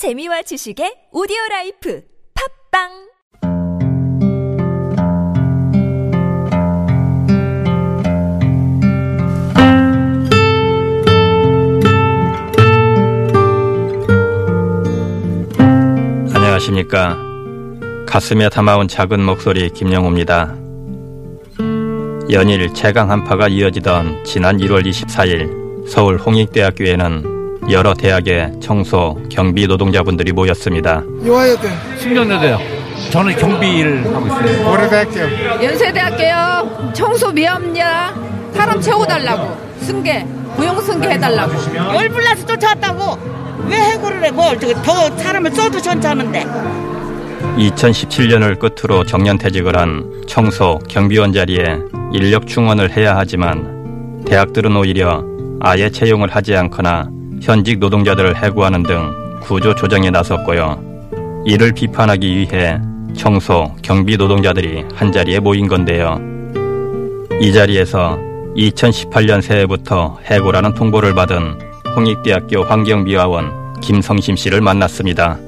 재미와 지식의 audio life 팟빵 안녕하십니까. 가슴에 담아온 작은 목소리 김영호입니다. 연일 최강 한파가 이어지던 지난 1월 24일 서울 홍익대학교에는 여러 대학의 청소, 경비 노동자분들이 모였습니다. 이화여대 신경여대요. 저는 경비 일을 하고 있습니다. 고려대학교 연세대학교요. 청소 미합니다. 사람 채워달라고. 승계. 고용 승계 해달라고. 열불나서 쫓아왔다고 왜 해고를 해? 뭘, 저기 더 사람을 써도 괜찮은데. 2017년을 끝으로 정년퇴직을 한 청소, 경비원 자리에 인력 충원을 해야 하지만 대학들은 오히려 아예 채용을 하지 않거나 현직 노동자들을 해고하는 등 구조 조정에 나섰고요. 이를 비판하기 위해 청소, 경비 노동자들이 한자리에 모인 건데요. 이 자리에서 2018년 새해부터 해고라는 통보를 받은 홍익대학교 환경미화원 김성심 씨를 만났습니다.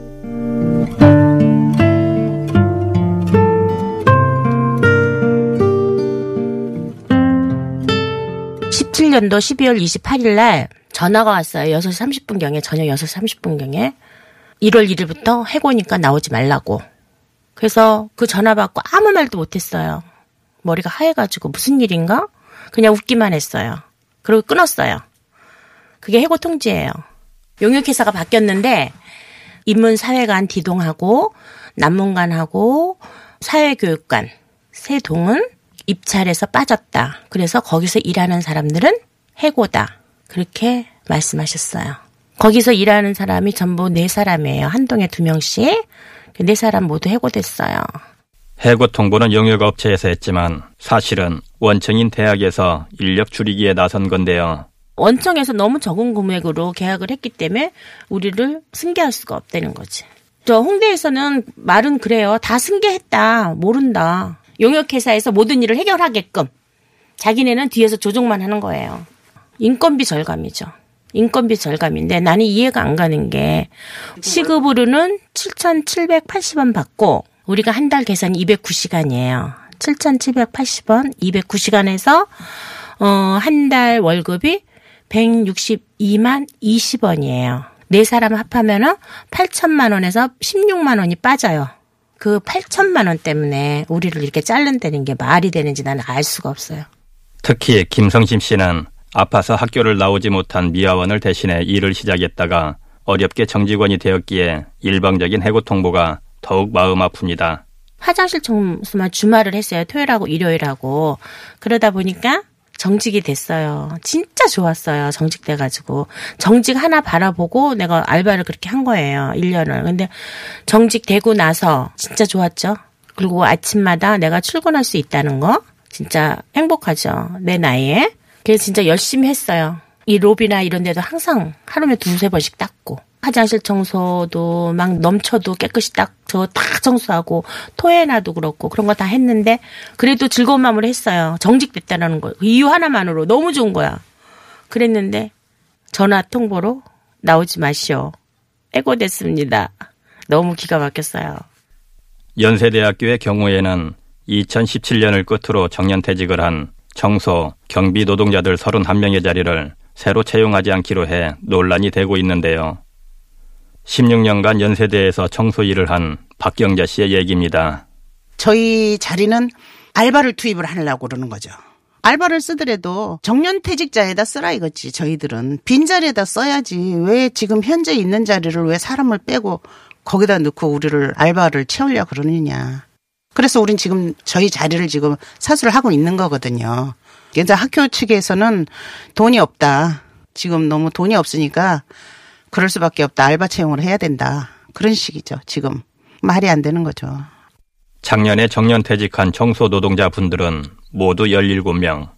17년도 12월 28일 날 전화가 왔어요. 6시 30분경에, 저녁 6시 30분경에. 1월 1일부터 해고니까 나오지 말라고. 그래서 그 전화 받고 아무 말도 못했어요. 머리가 하얘가지고 무슨 일인가? 그냥 웃기만 했어요. 그리고 끊었어요. 그게 해고 통지예요. 용역회사가 바뀌었는데 인문사회관 디동하고 남문관하고 사회교육관 세 동은 입찰에서 빠졌다. 그래서 거기서 일하는 사람들은 해고다. 그렇게 말씀하셨어요. 거기서 일하는 사람이 전부 네 사람이에요. 한 동에 두 명씩. 네 사람 모두 해고됐어요. 해고 통보는 용역 업체에서 했지만 사실은 원청인 대학에서 인력 줄이기에 나선 건데요. 원청에서 너무 적은 금액으로 계약을 했기 때문에 우리를 승계할 수가 없다는 거지. 저 홍대에서는 말은 그래요. 다 승계했다. 모른다. 용역회사에서 모든 일을 해결하게끔 자기네는 뒤에서 조종만 하는 거예요. 인건비 절감이죠. 인건비 절감인데 나는 이해가 안 가는 게 시급으로는 7,780원 받고 우리가 한 달 계산 209시간이에요. 7,780원, 209시간에서 어, 한 달 월급이 162만 20원이에요. 네 사람 합하면은 8천만 원에서 16만 원이 빠져요. 그 8천만 원 때문에 우리를 이렇게 자른다는 게 말이 되는지 나는 알 수가 없어요. 특히 김성심 씨는 아파서 학교를 나오지 못한 미화원을 대신해 일을 시작했다가 어렵게 정직원이 되었기에 일방적인 해고 통보가 더욱 마음 아픕니다. 화장실 청소만 주말을 했어요. 토요일하고 일요일하고. 그러다 보니까 정직이 됐어요. 진짜 좋았어요. 정직돼가지고. 정직 하나 바라보고 내가 알바를 그렇게 한 거예요. 1년을. 근데 정직되고 나서 진짜 좋았죠. 그리고 아침마다 내가 출근할 수 있다는 거. 진짜 행복하죠. 내 나이에. 그래서 진짜 열심히 했어요. 이 로비나 이런 데도 항상 하루에 두세 번씩 닦고. 화장실 청소도 막 넘쳐도 깨끗이 딱저다 청소하고 토해놔도 그렇고 그런 거 다 했는데 그래도 즐거운 마음으로 했어요. 정직됐다라는 거. 그 이유 하나만으로 너무 좋은 거야. 그랬는데 전화 통보로 나오지 마시오. 해고됐습니다. 너무 기가 막혔어요. 연세대학교의 경우에는 2017년을 끝으로 정년퇴직을 한 청소, 경비 노동자들 31명의 자리를 새로 채용하지 않기로 해 논란이 되고 있는데요. 16년간 연세대에서 청소 일을 한 박경자 씨의 얘기입니다. 저희 자리는 알바를 투입을 하려고 그러는 거죠. 알바를 쓰더라도 정년퇴직자에다 쓰라 이거지 저희들은 빈자리에다 써야지 왜 지금 현재 있는 자리를 왜 사람을 빼고 거기다 넣고 우리를 알바를 채우려 그러느냐. 그래서 우린 지금 저희 자리를 지금 사수를 하고 있는 거거든요. 그래서 학교 측에서는 돈이 없다. 지금 너무 돈이 없으니까 그럴 수밖에 없다. 알바 채용을 해야 된다. 그런 식이죠. 지금 말이 안 되는 거죠. 작년에 정년퇴직한 청소 노동자 분들은 모두 17명.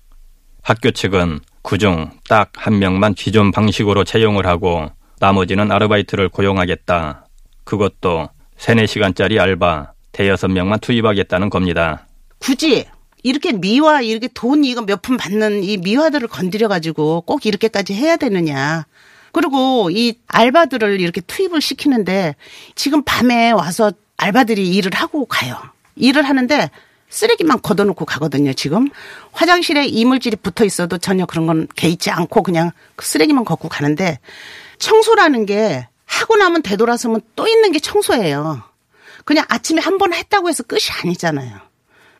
학교 측은 그중 딱 한 명만 기존 방식으로 채용을 하고 나머지는 아르바이트를 고용하겠다. 그것도 3, 4시간짜리 알바 대여섯 명만 투입하겠다는 겁니다. 굳이 이렇게 미화 이렇게 돈 이거 몇 푼 받는 이 미화들을 건드려 가지고 꼭 이렇게까지 해야 되느냐 그리고 이 알바들을 이렇게 투입을 시키는데 지금 밤에 와서 알바들이 일을 하고 가요. 일을 하는데 쓰레기만 걷어놓고 가거든요, 지금. 화장실에 이물질이 붙어 있어도 전혀 그런 건 개의치 않고 그냥 그 쓰레기만 걷고 가는데 청소라는 게 하고 나면 되돌아서면 또 있는 게 청소예요. 그냥 아침에 한 번 했다고 해서 끝이 아니잖아요.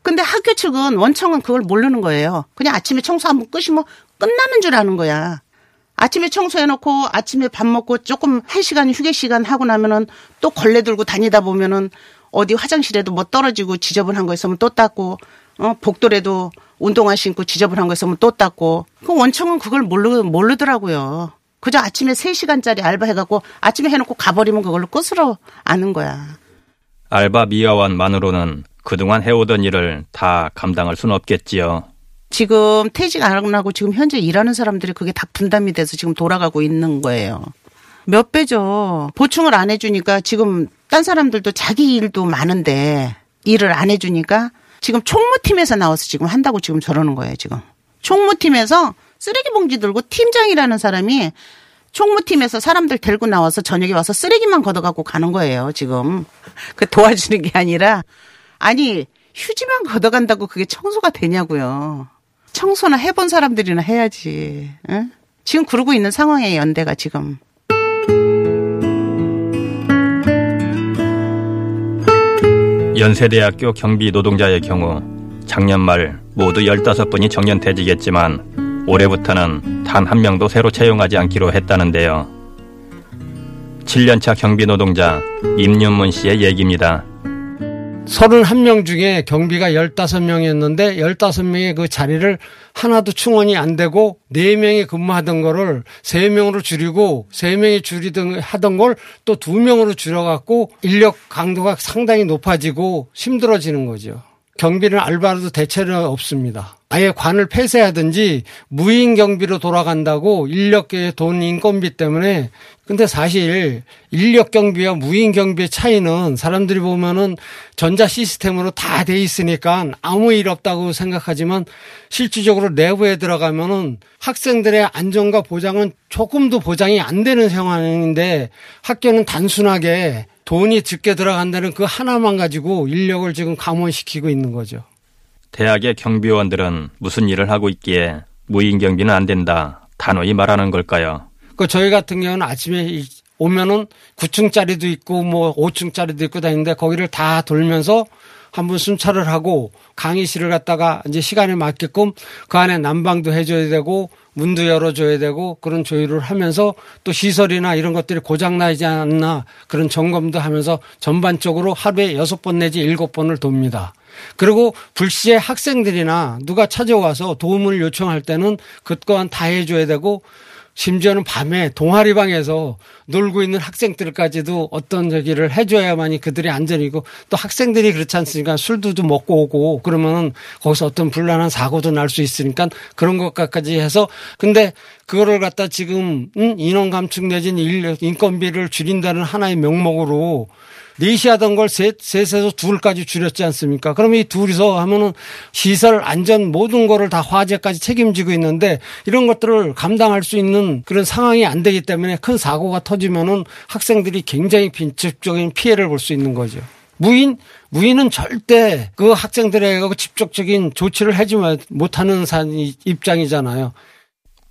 근데 학교 측은 원청은 그걸 모르는 거예요. 그냥 아침에 청소 한 번 끄시면 끝나는 줄 아는 거야. 아침에 청소해놓고 아침에 밥 먹고 조금 한 시간 휴게 시간 하고 나면은 또 걸레 들고 다니다 보면은 어디 화장실에도 뭐 떨어지고 지저분한 거 있으면 또 닦고 어 복도에도 운동화 신고 지저분한 거 있으면 또 닦고 그 원청은 그걸 모르 모르더라고요. 그저 아침에 3시간짜리 알바 해갖고 아침에 해놓고 가버리면 그걸로 끝으로 아는 거야. 알바 미화원만으로는 그동안 해오던 일을 다 감당할 수는 없겠지요. 지금 퇴직 안 하고 지금 현재 일하는 사람들이 그게 다 분담이 돼서 지금 돌아가고 있는 거예요. 몇 배죠. 보충을 안 해주니까 지금 딴 사람들도 자기 일도 많은데 일을 안 해주니까 지금 총무팀에서 나와서 지금 한다고 지금 저러는 거예요, 지금. 총무팀에서 쓰레기 봉지 들고 팀장이라는 사람이 총무팀에서 사람들 데리고 나와서 저녁에 와서 쓰레기만 걷어갖고 가는 거예요, 지금. 그 도와주는 게 아니라, 아니, 휴지만 걷어간다고 그게 청소가 되냐고요. 청소나 해본 사람들이나 해야지. 응? 지금 그러고 있는 상황이에요, 연대가 지금. 연세대학교 경비 노동자의 경우 작년 말 모두 15분이 정년퇴직했지만 올해부터는 단 한 명도 새로 채용하지 않기로 했다는데요. 7년차 경비 노동자 임윤문 씨의 얘기입니다. 31명 중에 경비가 15명이었는데 15명의 그 자리를 하나도 충원이 안 되고 4명이 근무하던 거를 3명으로 줄이고 3명이 줄이던 하던 걸 또 2명으로 줄여 갖고 인력 강도가 상당히 높아지고 힘들어지는 거죠. 경비는 알바로도 대체는 없습니다. 아예 관을 폐쇄하든지 무인 경비로 돌아간다고 인력계의 돈 인건비 때문에 근데 사실 인력 경비와 무인 경비의 차이는 사람들이 보면은 전자 시스템으로 다 돼 있으니까 아무 일 없다고 생각하지만 실질적으로 내부에 들어가면은 학생들의 안전과 보장은 조금도 보장이 안 되는 상황인데 학교는 단순하게 돈이 적게 들어간다는 그 하나만 가지고 인력을 지금 감원시키고 있는 거죠. 대학의 경비원들은 무슨 일을 하고 있기에 무인 경비는 안 된다 단호히 말하는 걸까요? 그 저희 같은 경우는 아침에 오면은 9층짜리도 있고 뭐 5층짜리도 있고 다니는데 거기를 다 돌면서 한 번 순찰을 하고 강의실을 갖다가 이제 시간에 맞게끔 그 안에 난방도 해줘야 되고 문도 열어줘야 되고 그런 조율을 하면서 또 시설이나 이런 것들이 고장나지 않나 그런 점검도 하면서 전반적으로 하루에 여섯 번 내지 일곱 번을 돕니다. 그리고 불시에 학생들이나 누가 찾아와서 도움을 요청할 때는 그 또한 다 해줘야 되고 심지어는 밤에 동아리방에서 놀고 있는 학생들까지도 어떤 저기를 해줘야만이 그들의 안전이고 또 학생들이 그렇지 않습니까? 술도 좀 먹고 오고 그러면은 거기서 어떤 불란한 사고도 날 수 있으니까 그런 것까지 해서 근데 그거를 갖다 지금 인원 감축 내진 인건비를 줄인다는 하나의 명목으로 넷이 하던 걸 셋, 셋에서 둘까지 줄였지 않습니까? 그럼 이 둘이서 하면은 시설 안전 모든 거를 다 화재까지 책임지고 있는데 이런 것들을 감당할 수 있는 그런 상황이 안 되기 때문에 큰 사고가 터지면은 학생들이 굉장히 직접적인 피해를 볼 수 있는 거죠. 무인 무인은 절대 그 학생들에게 직접적인 조치를 하지 못하는 입장이잖아요.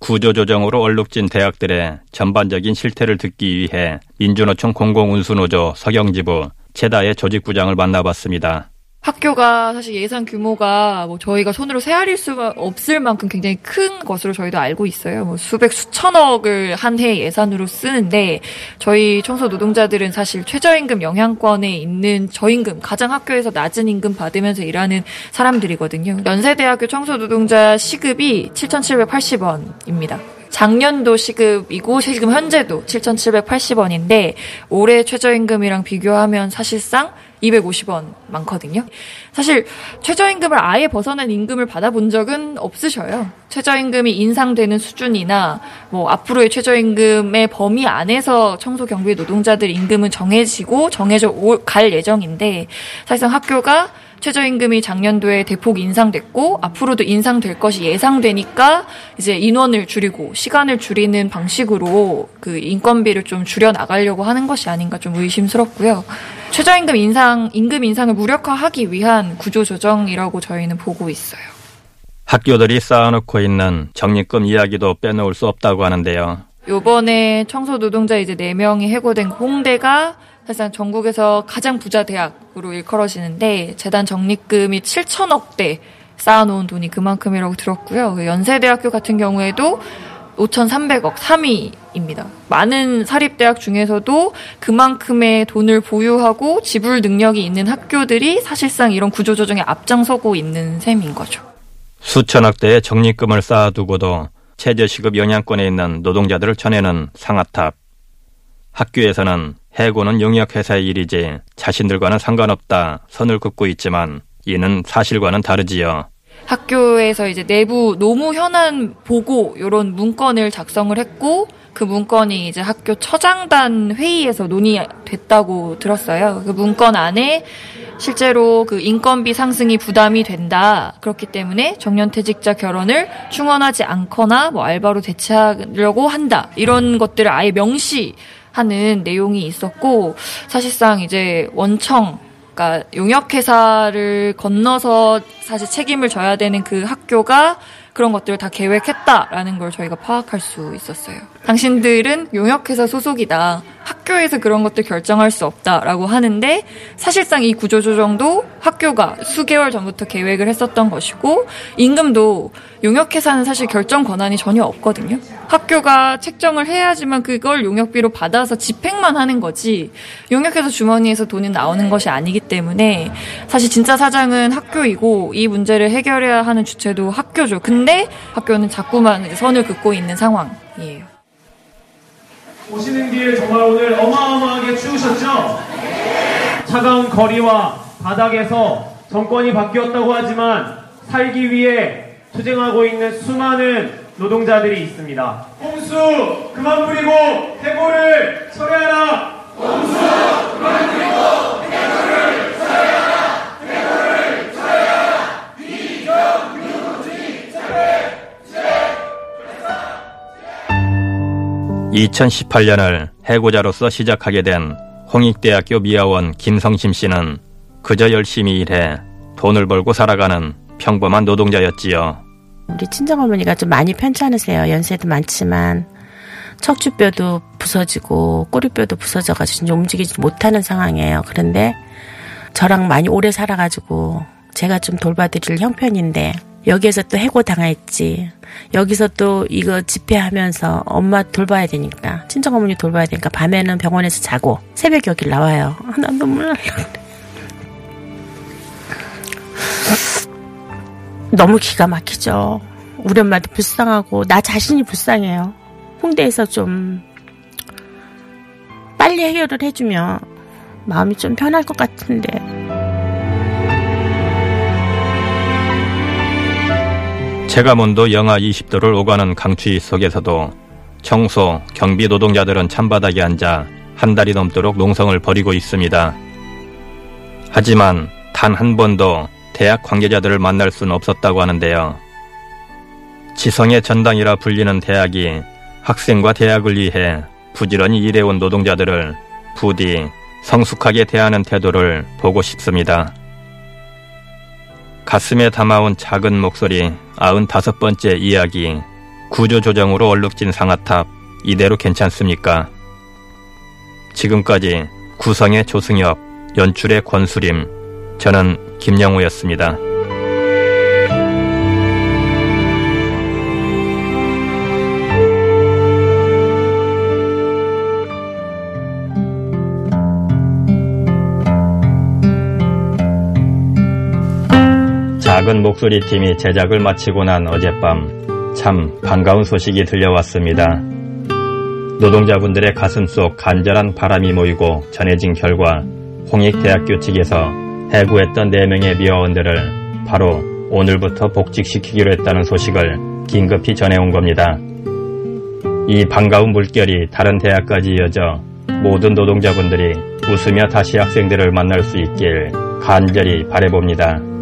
구조조정으로 얼룩진 대학들의 전반적인 실태를 듣기 위해 민주노총 공공운수노조 서경지부 체다의 조직부장을 만나봤습니다. 학교가 사실 예산 규모가 뭐 저희가 손으로 세알릴 수가 없을 만큼 굉장히 큰 것으로 저희도 알고 있어요. 뭐 수백 수천억을 한 해 예산으로 쓰는데 저희 청소 노동자들은 사실 최저임금 영향권에 있는 저임금 가장 학교에서 낮은 임금 받으면서 일하는 사람들이거든요. 연세대학교 청소 노동자 시급이 7,780원입니다. 작년도 시급이고 지금 현재도 7,780원인데 올해 최저임금이랑 비교하면 사실상 250원 많거든요. 사실 최저임금을 아예 벗어난 임금을 받아본 적은 없으셔요. 최저임금이 인상되는 수준이나 뭐 앞으로의 최저임금의 범위 안에서 청소 경비 노동자들 임금은 정해지고 정해져 갈 예정인데 사실상 학교가 최저임금이 작년도에 대폭 인상됐고 앞으로도 인상될 것이 예상되니까 이제 인원을 줄이고 시간을 줄이는 방식으로 그 인건비를 좀 줄여 나가려고 하는 것이 아닌가 좀 의심스럽고요. 최저임금 인상, 임금 인상을 무력화하기 위한 구조 조정이라고 저희는 보고 있어요. 학교들이 쌓아놓고 있는 적립금 이야기도 빼놓을 수 없다고 하는데요. 요번에 청소 노동자 이제 4명이 해고된 홍대가 사실상 전국에서 가장 부자 대학으로 일컬어지는데 재단 적립금이 7천억대 쌓아놓은 돈이 그만큼이라고 들었고요. 그 연세대학교 같은 경우에도 5,300억 3위입니다. 많은 사립대학 중에서도 그만큼의 돈을 보유하고 지불 능력이 있는 학교들이 사실상 이런 구조조정에 앞장서고 있는 셈인 거죠. 수천억 대의 적립금을 쌓아두고도 최저시급 영향권에 있는 노동자들을 쳐내는 상하탑. 학교에서는 해고는 용역회사의 일이지 자신들과는 상관없다 선을 긋고 있지만 이는 사실과는 다르지요. 학교에서 이제 내부 노무 현안 보고 이런 문건을 작성을 했고 그 문건이 이제 학교 처장단 회의에서 논의됐다고 들었어요. 그 문건 안에 실제로 그 인건비 상승이 부담이 된다. 그렇기 때문에 정년퇴직자 결혼을 충원하지 않거나 뭐 알바로 대체하려고 한다. 이런 것들을 아예 명시 하는 내용이 있었고 사실상 이제 원청 그러니까 용역회사를 건너서 사실 책임을 져야 되는 그 학교가 그런 것들을 다 계획했다라는 걸 저희가 파악할 수 있었어요. 당신들은 용역회사 소속이다. 학교에서 그런 것들 결정할 수 없다라고 하는데 사실상 이 구조조정도 학교가 수개월 전부터 계획을 했었던 것이고 임금도 용역회사는 사실 결정 권한이 전혀 없거든요. 학교가 책정을 해야지만 그걸 용역비로 받아서 집행만 하는 거지 용역회사 주머니에서 돈이 나오는 것이 아니기 때문에 사실 진짜 사장은 학교이고 이 문제를 해결해야 하는 주체도 학교죠. 근데 학교는 자꾸만 선을 긋고 있는 상황이에요. 오시는 길 정말 오늘 어마어마하게 추우셨죠? 차가운 거리와 바닥에서 정권이 바뀌었다고 하지만 살기 위해 투쟁하고 있는 수많은 노동자들이 있습니다. 홍수 그만 부리고 2018년을 해고자로서 시작하게 된 홍익대학교 미화원 김성심 씨는 그저 열심히 일해 돈을 벌고 살아가는 평범한 노동자였지요. 우리 친정어머니가 좀 많이 편찮으세요. 연세도 많지만 척추뼈도 부서지고 꼬리뼈도 부서져가지고 움직이지 못하는 상황이에요. 그런데 저랑 많이 오래 살아가지고 제가 좀 돌봐드릴 형편인데 여기에서 또 해고 당했지. 여기서 또 이거 집회하면서 엄마 돌봐야 되니까 친정 어머니 돌봐야 되니까 밤에는 병원에서 자고 새벽 여길 나와요. 아, 난 눈물 날라. 너무 기가 막히죠. 우리 엄마도 불쌍하고 나 자신이 불쌍해요. 홍대에서 좀 빨리 해결을 해주면 마음이 좀 편할 것 같은데. 체감온도 영하 20도를 오가는 강추위 속에서도 청소, 경비 노동자들은 찬바닥에 앉아 한 달이 넘도록 농성을 벌이고 있습니다. 하지만 단 한 번도 대학 관계자들을 만날 수는 없었다고 하는데요. 지성의 전당이라 불리는 대학이 학생과 대학을 위해 부지런히 일해온 노동자들을 부디 성숙하게 대하는 태도를 보고 싶습니다. 가슴에 담아온 작은 목소리 아흔 다섯 번째 이야기 구조조정으로 얼룩진 상하탑 이대로 괜찮습니까? 지금까지 구성의 조승엽, 연출의 권수림, 저는 김영우였습니다. 작은 목소리 팀이 제작을 마치고 난 어젯밤 참 반가운 소식이 들려왔습니다. 노동자분들의 가슴 속 간절한 바람이 모이고 전해진 결과 홍익대학교 측에서 해고했던 4명의 미화원들을 바로 오늘부터 복직시키기로 했다는 소식을 긴급히 전해온 겁니다. 이 반가운 물결이 다른 대학까지 이어져 모든 노동자분들이 웃으며 다시 학생들을 만날 수 있길 간절히 바래봅니다.